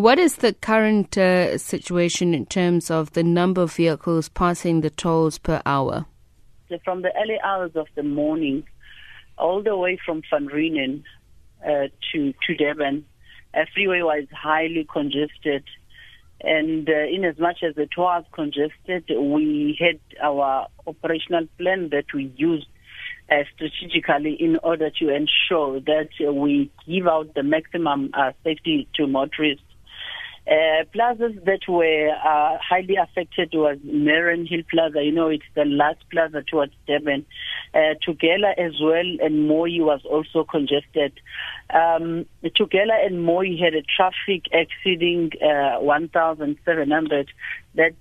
What is the current uh, situation in terms of the number of vehicles passing the tolls per hour? From the early hours of the morning, all the way from Van Reenen uh, to to Durban, a freeway was highly congested. And uh, in as much as it was congested, we had our operational plan that we used uh, strategically in order to ensure that we give out the maximum uh, safety to motorists. Uh, plazas that were uh, highly affected was Mariannhill Plaza. You know, it's the last plaza towards Durban. Uh, Tugela as well, and Mooi was also congested. Um, Tugela and Mooi had a traffic exceeding uh, 1,700. That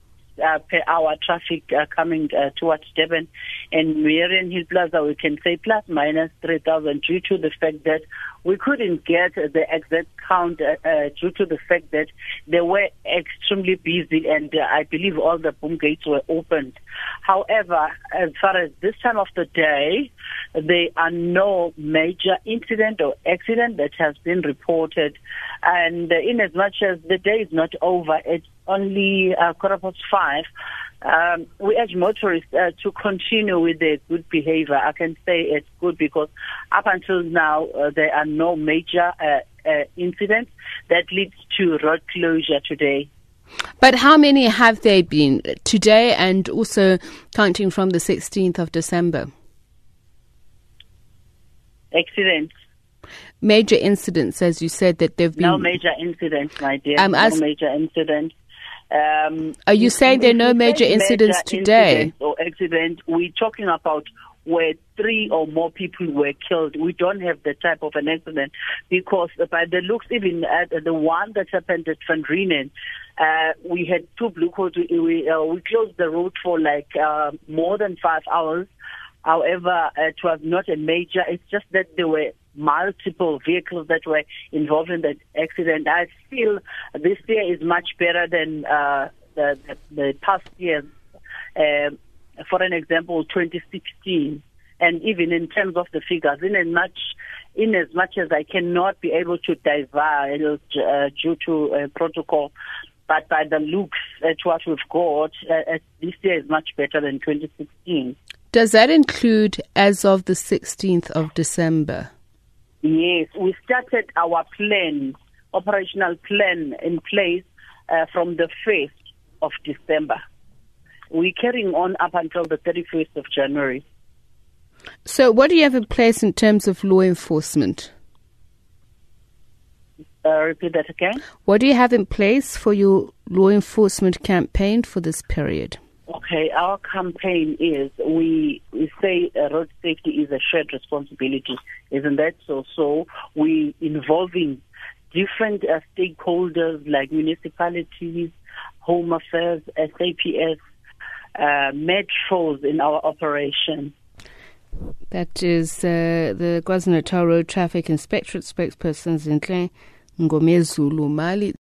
uh, per hour traffic uh, coming uh, towards Durban. And Mariannhill Plaza, we can say plus minus 3,000 due to the fact that we couldn't get the exact count uh, uh, due to the fact that they were extremely busy and uh, I believe all the boom gates were opened. However, as far as this time of the day, there are no major incident or accident that has been reported. And in as much as the day is not over, it's only uh, quarter past five. Um, we urge motorists uh, to continue with their good behavior. I can say it's good because up until now uh, there are no major uh, uh, incidents that leads to road closure today. But how many have there been today and also counting from the 16th of December? Accidents. Major incidents, as you said, that there have been. No major incidents, my dear. Um, no major incidents. Um, Are you saying there are no major incidents major today? Incidents or accident? We're talking about where three or more people were killed. We don't have the type of an accident because by the looks, even at the one that happened at Van Reenen, uh, we had two blue codes. We, uh, we closed the road for like uh, more than five hours. However, it was not a major. It's just that there were multiple vehicles that were involved in the accident. I feel this year is much better than uh, the, the, the, past years. Uh, for an example, 2016, and even in terms of the figures, in as much in as much as I cannot be able to divulge uh, due to uh, protocol, but by the looks at what we've got, uh, this year is much better than 2016. Does that include as of the 16th of December? Yes, we started our plan, operational plan in place uh, from the 1st of December. We're carrying on up until the 31st of January. So, what do you have in place in terms of law enforcement? Uh, repeat that again. What do you have in place for your law enforcement campaign for this period? Okay, our campaign is we, we say uh, road safety is a shared responsibility, isn't that so? So we involving different uh, stakeholders like municipalities, home affairs, SAPS, uh, metros in our operation. That is uh, the KwaZulu-Natal Road Traffic Inspectorate spokesperson Zinhle Ngomezulu Mali.